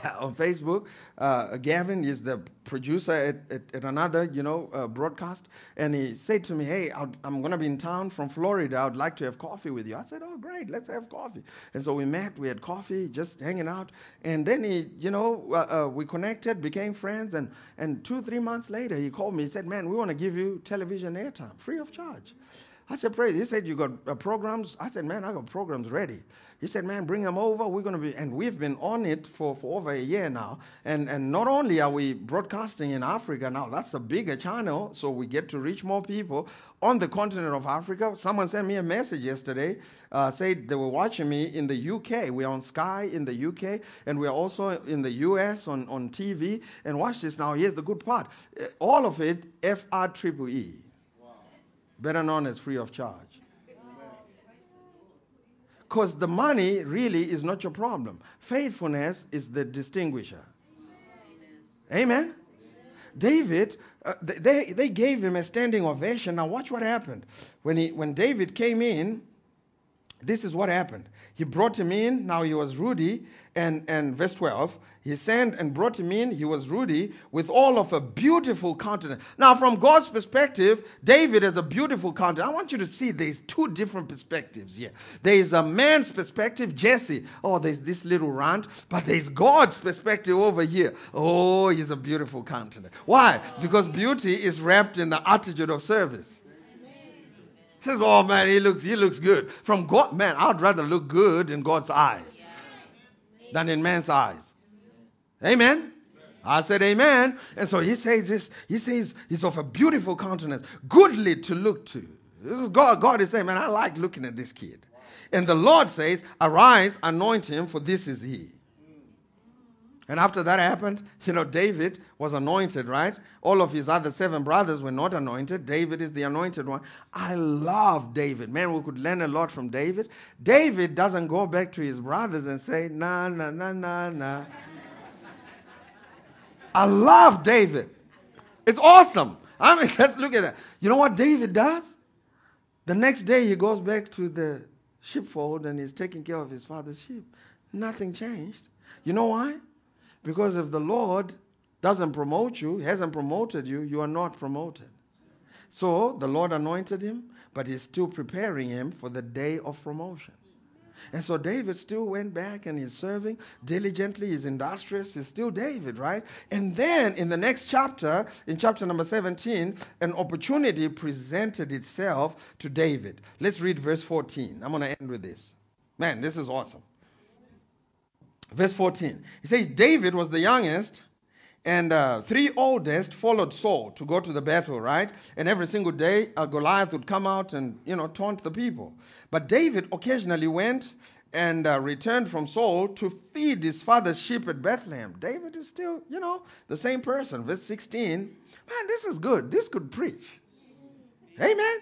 on Facebook. Uh, Gavin is the producer at, at, at another, you know, uh, broadcast, and he said to me, "Hey, i am going to be in town from Florida. I would like to have coffee with you." I said, "Oh, great, let's have coffee." And so we met. We had coffee, just hanging out, and then he, you know, uh, uh, we connected, became friends, and and two, three months later, he called me. He said, "Man, we want to give you television airtime, free of charge." I said, praise. He said, you got uh, programs? I said, man, I got programs ready. He said, man, bring them over. We're going to be, and we've been on it for, for over a year now. And, and not only are we broadcasting in Africa now, that's a bigger channel, so we get to reach more people on the continent of Africa. Someone sent me a message yesterday, uh, said they were watching me in the UK. We're on Sky in the UK, and we're also in the US on, on TV. And watch this now. Here's the good part. Uh, All of it, F-R-triple-E better known as free of charge. Because the money really is not your problem. Faithfulness is the distinguisher. Amen? David, uh, they, they gave him a standing ovation. Now, watch what happened. When, he, when David came in, this is what happened. He brought him in. Now he was ruddy. And, and verse 12, he sent and brought him in. He was ruddy with all of a beautiful countenance. Now, from God's perspective, David has a beautiful countenance. I want you to see there's two different perspectives here. There's a man's perspective, Jesse. Oh, there's this little rant. But there's God's perspective over here. Oh, he's a beautiful countenance. Why? Because beauty is wrapped in the attitude of service. Says, "Oh man, he looks he looks good." From God, man, I'd rather look good in God's eyes than in man's eyes. Amen. I said amen. And so he says this, he says he's of a beautiful countenance, goodly to look to. This is God. God is saying, man, I like looking at this kid. And the Lord says, arise, anoint him, for this is he. And after that happened, you know, David was anointed, right? All of his other seven brothers were not anointed. David is the anointed one. I love David. Man, we could learn a lot from David. David doesn't go back to his brothers and say, nah, nah, nah, nah, nah. I love David. It's awesome. I mean, let's look at that. You know what David does? The next day he goes back to the sheepfold and he's taking care of his father's sheep. Nothing changed. You know why? Because if the Lord doesn't promote you, hasn't promoted you, you are not promoted. So the Lord anointed him, but he's still preparing him for the day of promotion. And so David still went back and he's serving diligently, he's industrious, he's still David, right? And then in the next chapter, in chapter number 17, an opportunity presented itself to David. Let's read verse 14. I'm going to end with this. Man, this is awesome. Verse 14. He says, David was the youngest and uh, three oldest followed Saul to go to the battle, right? And every single day, uh, Goliath would come out and, you know, taunt the people. But David occasionally went and uh, returned from Saul to feed his father's sheep at Bethlehem. David is still, you know, the same person. Verse 16. Man, this is good. This could preach. Amen.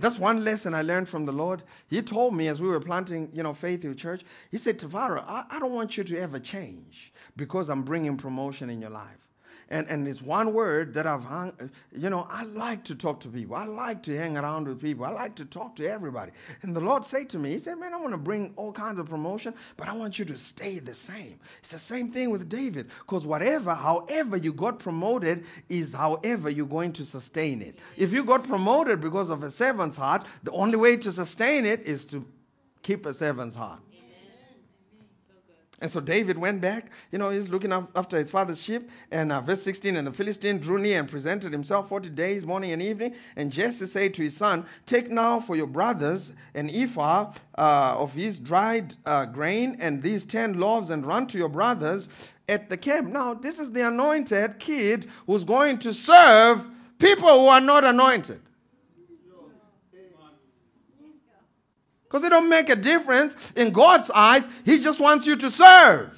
That's one lesson I learned from the Lord. He told me as we were planting, you know, Faith Hill Church, he said, Tavara, I, I don't want you to ever change because I'm bringing promotion in your life. And, and it's one word that I've hung, you know, I like to talk to people. I like to hang around with people. I like to talk to everybody. And the Lord said to me, He said, Man, I want to bring all kinds of promotion, but I want you to stay the same. It's the same thing with David, because whatever, however you got promoted, is however you're going to sustain it. If you got promoted because of a servant's heart, the only way to sustain it is to keep a servant's heart. And so David went back. You know, he's looking after his father's sheep. And uh, verse 16, and the Philistine drew near and presented himself 40 days, morning and evening. And Jesse said to his son, Take now for your brothers an ephah uh, of his dried uh, grain and these 10 loaves and run to your brothers at the camp. Now, this is the anointed kid who's going to serve people who are not anointed. Because it don't make a difference in God's eyes. He just wants you to serve.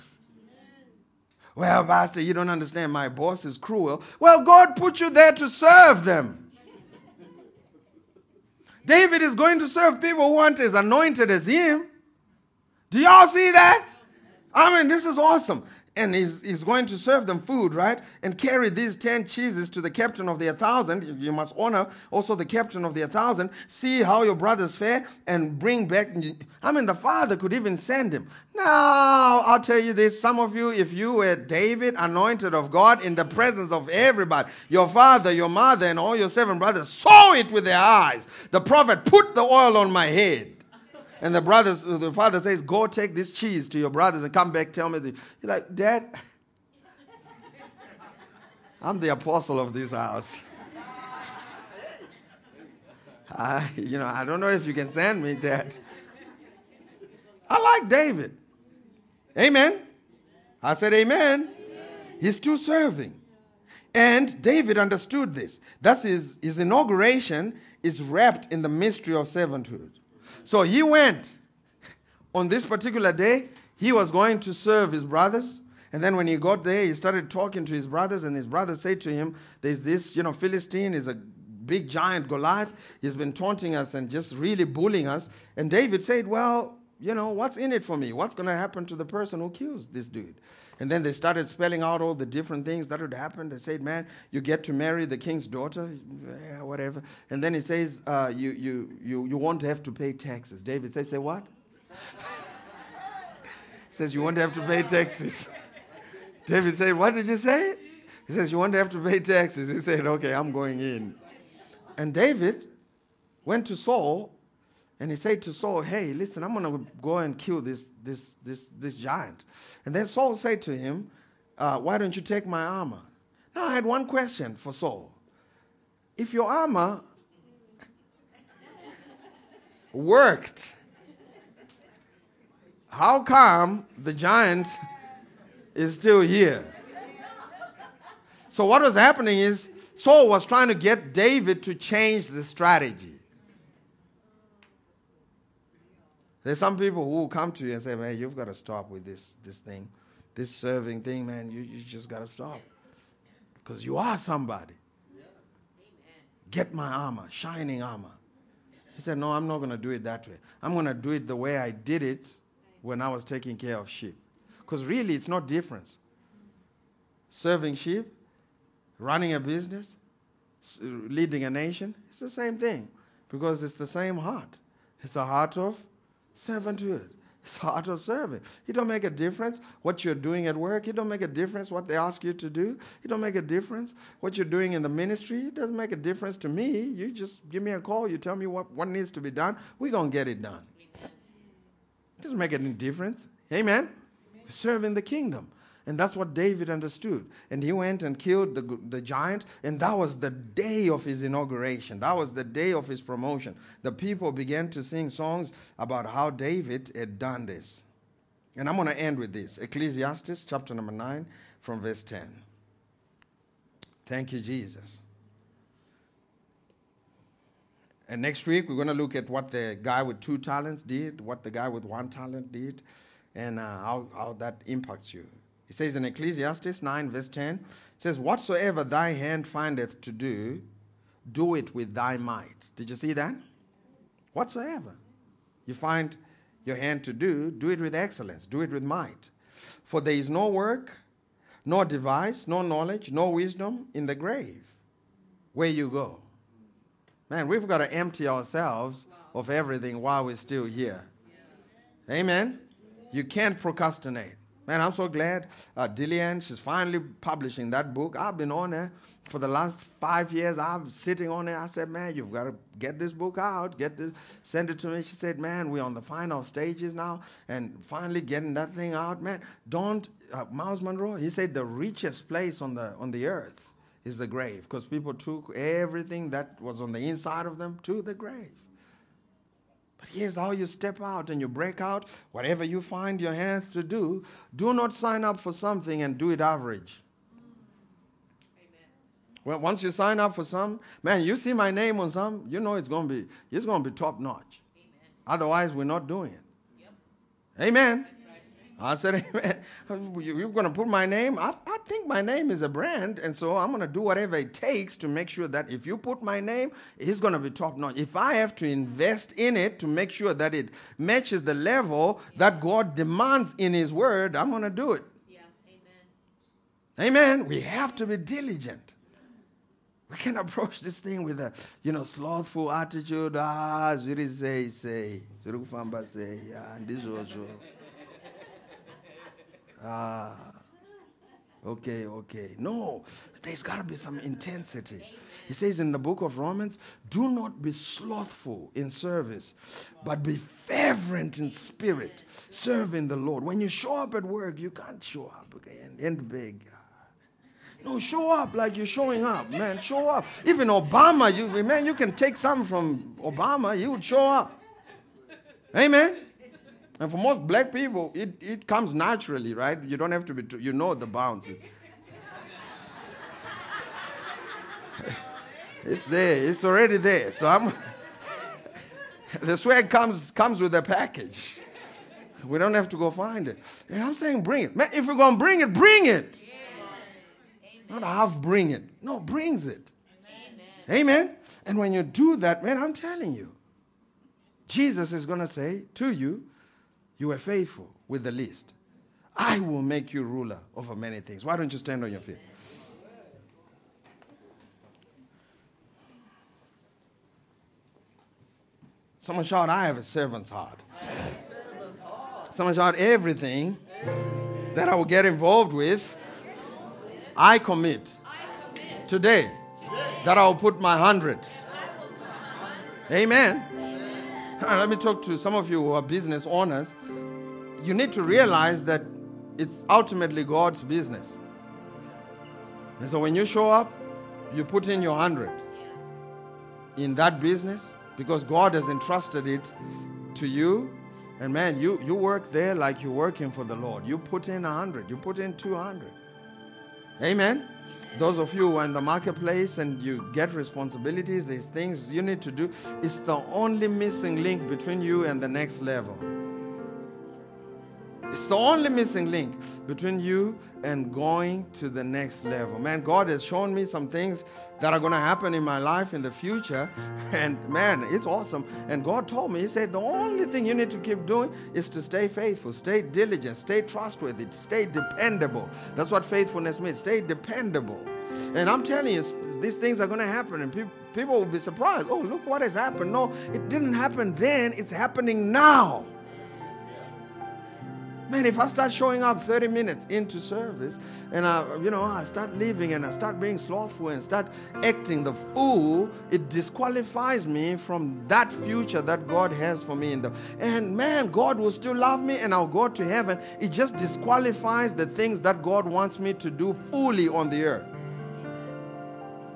Well, Pastor, you don't understand. My boss is cruel. Well, God put you there to serve them. David is going to serve people who aren't as anointed as him. Do y'all see that? I mean, this is awesome and he's, he's going to serve them food, right? And carry these 10 cheeses to the captain of the thousand. You must honor also the captain of the thousand. See how your brothers fare and bring back. I mean, the father could even send him. Now, I'll tell you this some of you, if you were David, anointed of God, in the presence of everybody, your father, your mother, and all your seven brothers saw it with their eyes. The prophet put the oil on my head. And the brothers, the father says, Go take this cheese to your brothers and come back, tell me. The, you're like, Dad, I'm the apostle of this house. I, you know, I don't know if you can send me, Dad. I like David. Amen. I said, Amen. amen. He's still serving. And David understood this. That's his, his inauguration is wrapped in the mystery of servanthood. So he went on this particular day. He was going to serve his brothers. And then when he got there, he started talking to his brothers, and his brothers said to him, There's this, you know, Philistine is a big giant Goliath. He's been taunting us and just really bullying us. And David said, Well, you know, what's in it for me? What's going to happen to the person who kills this dude? And then they started spelling out all the different things that would happen. They said, man, you get to marry the king's daughter, yeah, whatever. And then he says, uh, you, you, you, you won't have to pay taxes. David says, say what? says, you won't have to pay taxes. David said, what did you say? He says, you won't have to pay taxes. He said, okay, I'm going in. And David went to Saul and he said to Saul, Hey, listen, I'm going to go and kill this, this, this, this giant. And then Saul said to him, uh, Why don't you take my armor? Now, I had one question for Saul. If your armor worked, how come the giant is still here? So, what was happening is Saul was trying to get David to change the strategy. There's some people who will come to you and say, man, you've got to stop with this, this thing, this serving thing, man. You, you just got to stop. Because you are somebody. Yeah. Get my armor, shining armor. He said, no, I'm not going to do it that way. I'm going to do it the way I did it when I was taking care of sheep. Because really, it's not difference. serving sheep, running a business, leading a nation. It's the same thing because it's the same heart. It's a heart of servanthood. It's heart of serving. It don't make a difference what you're doing at work. It don't make a difference what they ask you to do. It don't make a difference what you're doing in the ministry. It doesn't make a difference to me. You just give me a call. You tell me what, what needs to be done. We're going to get it done. It doesn't make any difference. Amen? Serving the kingdom. And that's what David understood. And he went and killed the, the giant, and that was the day of his inauguration. That was the day of his promotion. The people began to sing songs about how David had done this. And I'm going to end with this Ecclesiastes chapter number 9, from verse 10. Thank you, Jesus. And next week, we're going to look at what the guy with two talents did, what the guy with one talent did, and uh, how, how that impacts you. It says in Ecclesiastes 9, verse 10, it says, Whatsoever thy hand findeth to do, do it with thy might. Did you see that? Whatsoever. You find your hand to do, do it with excellence, do it with might. For there is no work, nor device, nor knowledge, nor wisdom in the grave where you go. Man, we've got to empty ourselves of everything while we're still here. Amen? You can't procrastinate. Man, I'm so glad uh, Dillian, she's finally publishing that book. I've been on there for the last five years. I'm sitting on there. I said, man, you've got to get this book out. Get this, send it to me. She said, man, we're on the final stages now and finally getting that thing out. Man, don't, uh, Myles Munroe, he said the richest place on the, on the earth is the grave because people took everything that was on the inside of them to the grave. But here's how you step out and you break out whatever you find your hands to do. Do not sign up for something and do it average. Well, once you sign up for some, man, you see my name on some, you know it's going to be it's going to be top notch. Otherwise, we're not doing it. Amen. I said, You're going to put my name? I, I think my name is a brand, and so I'm going to do whatever it takes to make sure that if you put my name, it's going to be top notch. If I have to invest in it to make sure that it matches the level that God demands in His Word, I'm going to do it. Yeah, amen. Amen. We have to be diligent. We can approach this thing with a, you know, slothful attitude. Ah, zuri say, say. Zuri kufamba say. Ah, ndizozo. Ah, okay, okay. No, there's got to be some intensity. He says in the book of Romans, do not be slothful in service, but be fervent in spirit, serving the Lord. When you show up at work, you can't show up again and beg. No, show up like you're showing up, man. Show up. Even Obama, you man, you can take something from Obama, you would show up. Amen. And for most black people, it, it comes naturally, right? You don't have to be, you know the bounces. it's there, it's already there. So I'm, the swag comes, comes with a package. We don't have to go find it. And I'm saying, bring it. Man, if you're going to bring it, bring it. Not half bring it. No, brings it. Amen. And when you do that, man, I'm telling you, Jesus is going to say to you, You were faithful with the least. I will make you ruler over many things. Why don't you stand on your feet? Someone shout, I have a servant's heart. Someone shout, everything that I will get involved with, I commit today that I will put my hundred. Amen. Uh, Let me talk to some of you who are business owners. You need to realize that it's ultimately God's business. And so when you show up, you put in your hundred in that business because God has entrusted it to you. And man, you, you work there like you're working for the Lord. You put in a hundred, you put in 200. Amen. Those of you who are in the marketplace and you get responsibilities, there's things you need to do. It's the only missing link between you and the next level. It's the only missing link between you and going to the next level. Man, God has shown me some things that are going to happen in my life in the future. And man, it's awesome. And God told me, He said, the only thing you need to keep doing is to stay faithful, stay diligent, stay trustworthy, stay dependable. That's what faithfulness means. Stay dependable. And I'm telling you, these things are going to happen. And people, people will be surprised. Oh, look what has happened. No, it didn't happen then, it's happening now. Man, if I start showing up 30 minutes into service and I, you know, I start leaving and I start being slothful and start acting the fool, it disqualifies me from that future that God has for me in the and man, God will still love me and I'll go to heaven. It just disqualifies the things that God wants me to do fully on the earth.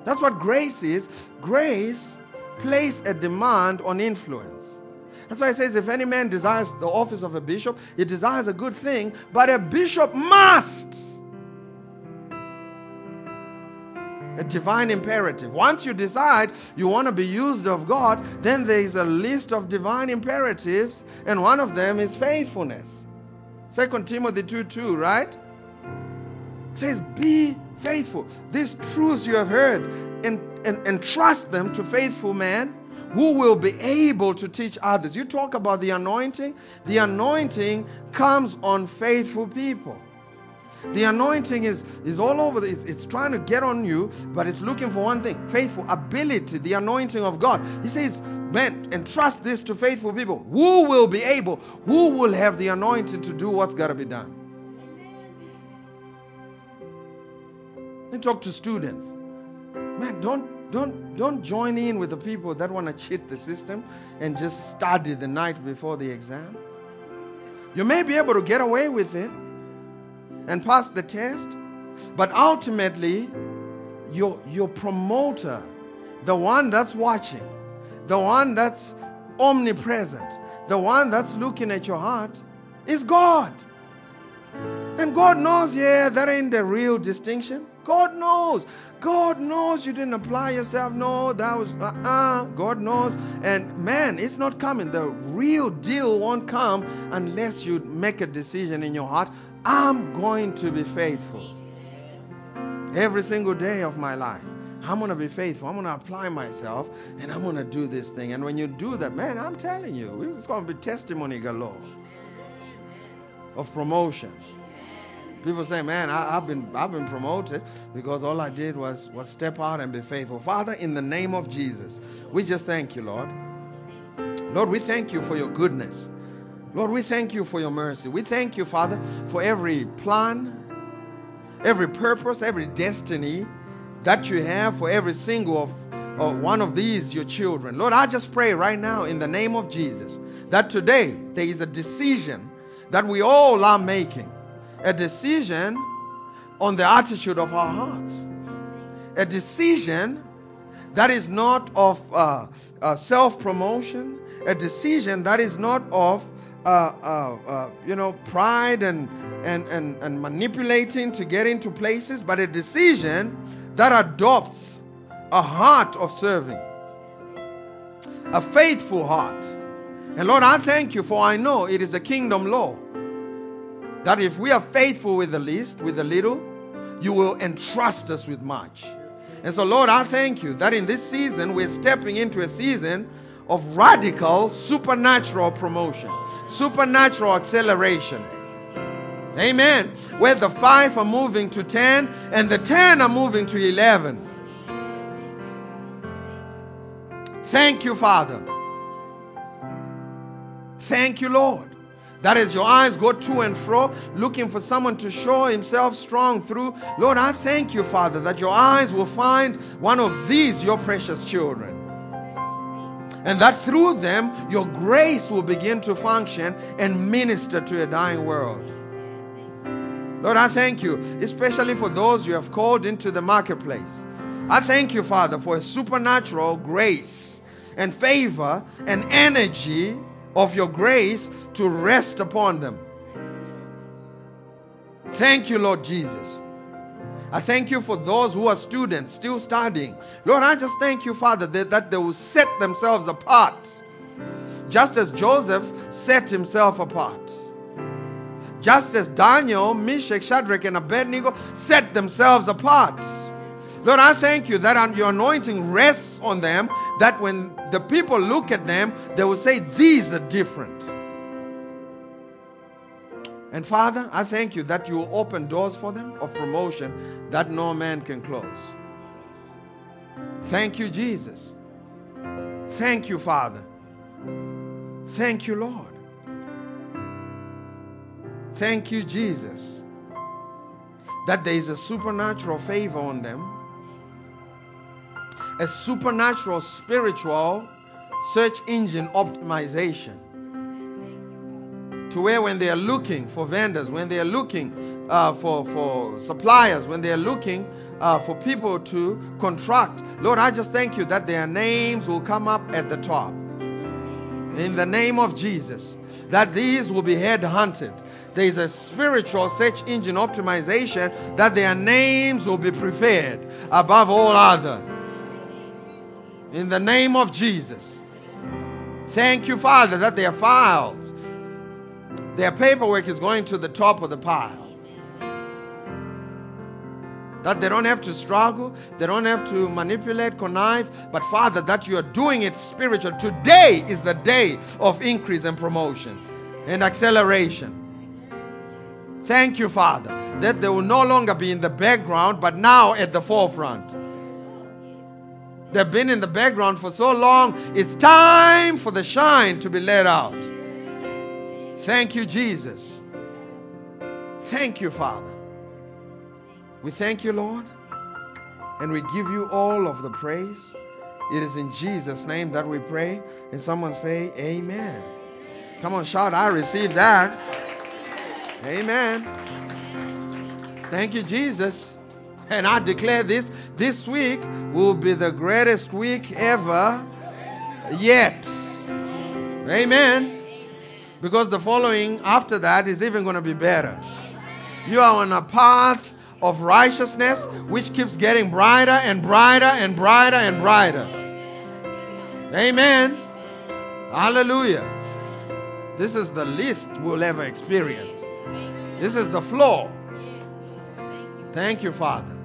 That's what grace is. Grace place a demand on influence. That's why it says, if any man desires the office of a bishop, he desires a good thing, but a bishop must. A divine imperative. Once you decide you want to be used of God, then there is a list of divine imperatives, and one of them is faithfulness. Second Timothy 2 2, right? It says, Be faithful. These truths you have heard, and, and, and trust them to faithful men who will be able to teach others. You talk about the anointing, the anointing comes on faithful people. The anointing is, is all over, it's, it's trying to get on you, but it's looking for one thing faithful ability, the anointing of God. He says, Man, entrust this to faithful people. Who will be able, who will have the anointing to do what's got to be done? Then talk to students. Man, don't don't, don't join in with the people that want to cheat the system and just study the night before the exam. You may be able to get away with it and pass the test, but ultimately, your, your promoter, the one that's watching, the one that's omnipresent, the one that's looking at your heart, is God. And God knows, yeah, that ain't the real distinction. God knows. God knows you didn't apply yourself. No, that was uh uh God knows. And man, it's not coming. The real deal won't come unless you make a decision in your heart. I'm going to be faithful every single day of my life. I'm going to be faithful. I'm going to apply myself and I'm going to do this thing. And when you do that, man, I'm telling you, it's going to be testimony galore of promotion. People say, man, I, have been, I've been promoted because all I did was, was step out and be faithful. Father, in the name of Jesus, we just thank you, Lord. Lord, we thank you for your goodness. Lord, we thank you for your mercy. We thank you, Father, for every plan, every purpose, every destiny that you have for every single of uh, one of these, your children. Lord, I just pray right now in the name of Jesus that today there is a decision that we all are making a decision on the attitude of our hearts. A decision that is not of uh, uh, self promotion, a decision that is not of uh, uh, uh, you know pride and, and, and, and manipulating to get into places, but a decision that adopts a heart of serving, a faithful heart. And Lord, I thank you for I know it is a kingdom law that if we are faithful with the least, with the little, you will entrust us with much. And so, Lord, I thank you that in this season we're stepping into a season of radical supernatural promotion, supernatural acceleration. Amen. Where the five are moving to 10 and the 10 are moving to 11. Thank you, Father. Thank you, Lord. That is, your eyes go to and fro, looking for someone to show himself strong through. Lord, I thank you, Father, that your eyes will find one of these, your precious children. And that through them, your grace will begin to function and minister to a dying world. Lord, I thank you, especially for those you have called into the marketplace. I thank you, Father, for a supernatural grace and favor and energy of your grace to rest upon them. Thank you, Lord Jesus. I thank you for those who are students still studying. Lord, I just thank you, Father, that, that they will set themselves apart. Just as Joseph set himself apart. just as Daniel, Meshach, Shadrach, and Abednego set themselves apart. Lord, I thank you that your anointing rests on them, that when the people look at them, they will say, These are different. And Father, I thank you that you will open doors for them of promotion that no man can close. Thank you, Jesus. Thank you, Father. Thank you, Lord. Thank you, Jesus, that there is a supernatural favor on them, a supernatural spiritual search engine optimization. To where, when they are looking for vendors, when they are looking uh, for, for suppliers, when they are looking uh, for people to contract, Lord, I just thank you that their names will come up at the top. In the name of Jesus, that these will be head hunted there is a spiritual search engine optimization that their names will be preferred above all other. In the name of Jesus. Thank you, Father, that their files, their paperwork is going to the top of the pile. That they don't have to struggle, they don't have to manipulate, connive, but Father, that you are doing it spiritual. Today is the day of increase and promotion and acceleration. Thank you, Father, that they will no longer be in the background, but now at the forefront. They've been in the background for so long, it's time for the shine to be let out. Thank you, Jesus. Thank you, Father. We thank you, Lord, and we give you all of the praise. It is in Jesus' name that we pray. And someone say, Amen. Come on, shout, I receive that. Amen. Thank you, Jesus. And I declare this this week will be the greatest week ever yet. Amen. Because the following after that is even going to be better. You are on a path of righteousness which keeps getting brighter and brighter and brighter and brighter. Amen. Hallelujah. This is the least we'll ever experience. This is the floor. Thank you, Father.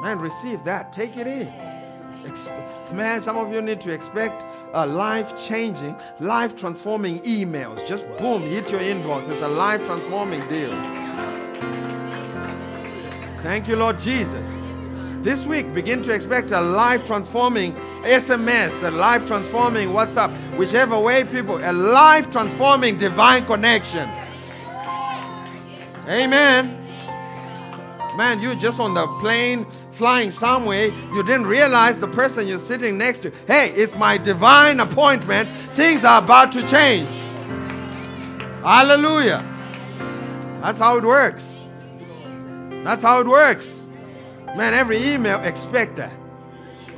Man, receive that. Take it in. Man, some of you need to expect a life changing, life transforming emails. Just boom, hit your inbox. It's a life transforming deal. Thank you, Lord Jesus. This week, begin to expect a life transforming SMS, a life transforming WhatsApp, whichever way, people, a life transforming divine connection. Amen. Man, you're just on the plane flying somewhere, you didn't realize the person you're sitting next to. Hey, it's my divine appointment. Things are about to change. Hallelujah. That's how it works. That's how it works. Man, every email, expect that.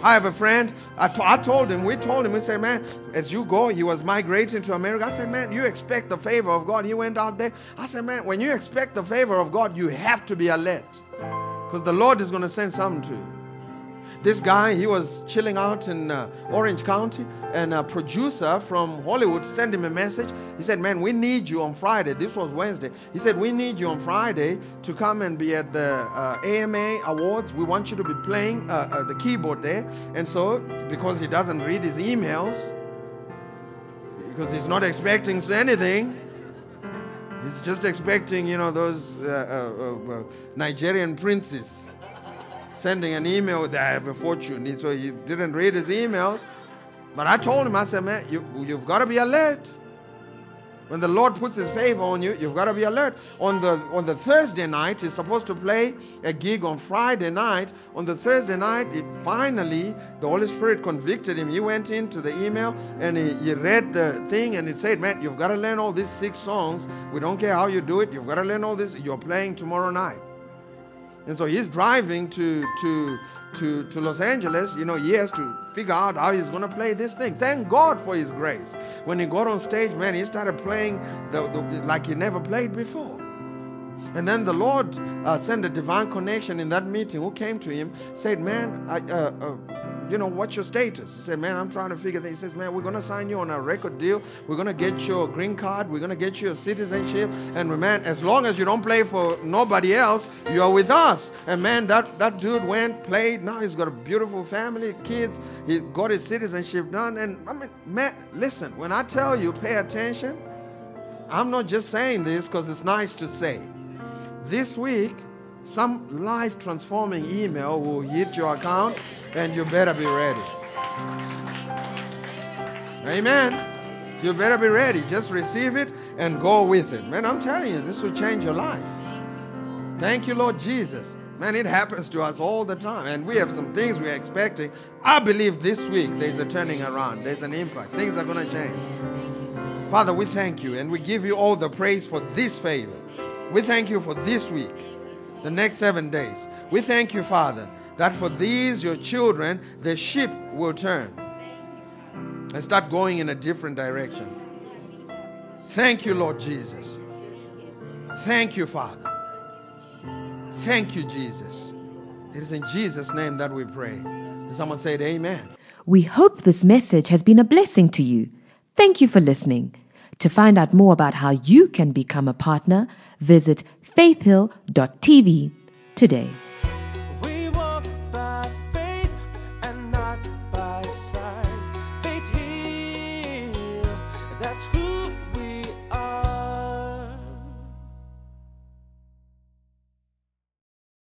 I have a friend. I, I told him, we told him, we said, man, as you go, he was migrating to America. I said, man, you expect the favor of God. He went out there. I said, man, when you expect the favor of God, you have to be alert because the Lord is going to send something to you. This guy, he was chilling out in uh, Orange County, and a producer from Hollywood sent him a message. He said, Man, we need you on Friday. This was Wednesday. He said, We need you on Friday to come and be at the uh, AMA Awards. We want you to be playing uh, uh, the keyboard there. And so, because he doesn't read his emails, because he's not expecting anything, He's just expecting, you know, those uh, uh, uh, Nigerian princes sending an email that I have a fortune. So he didn't read his emails. But I told him, I said, man, you, you've got to be alert. When the Lord puts his favor on you, you've got to be alert. On the on the Thursday night, he's supposed to play a gig on Friday night. On the Thursday night, it, finally, the Holy Spirit convicted him. He went into the email and he, he read the thing and it said, Man, you've got to learn all these six songs. We don't care how you do it. You've got to learn all this. You're playing tomorrow night. And so he's driving to, to, to, to Los Angeles. You know, he has to figure out how he's going to play this thing. Thank God for his grace. When he got on stage, man, he started playing the, the, like he never played before. And then the Lord uh, sent a divine connection in that meeting who came to him, said, Man, I, uh, uh, you know, what's your status? He said, man, I'm trying to figure that. He says, man, we're going to sign you on a record deal. We're going to get you a green card. We're going to get you a citizenship. And man, as long as you don't play for nobody else, you're with us. And man, that, that dude went, played. Now he's got a beautiful family, kids. He got his citizenship done. And I mean, man, listen, when I tell you, pay attention, I'm not just saying this because it's nice to say. This week, some life transforming email will hit your account and you better be ready. Amen. You better be ready. Just receive it and go with it. Man, I'm telling you, this will change your life. Thank you, Lord Jesus. Man, it happens to us all the time. And we have some things we're expecting. I believe this week there's a turning around, there's an impact. Things are going to change. Father, we thank you and we give you all the praise for this favor. We thank you for this week the next seven days. We thank you, Father, that for these, your children, the ship will turn and start going in a different direction. Thank you, Lord Jesus. Thank you, Father. Thank you, Jesus. It is in Jesus' name that we pray. Someone said, Amen. We hope this message has been a blessing to you. Thank you for listening. To find out more about how you can become a partner, visit faithhill.tv today.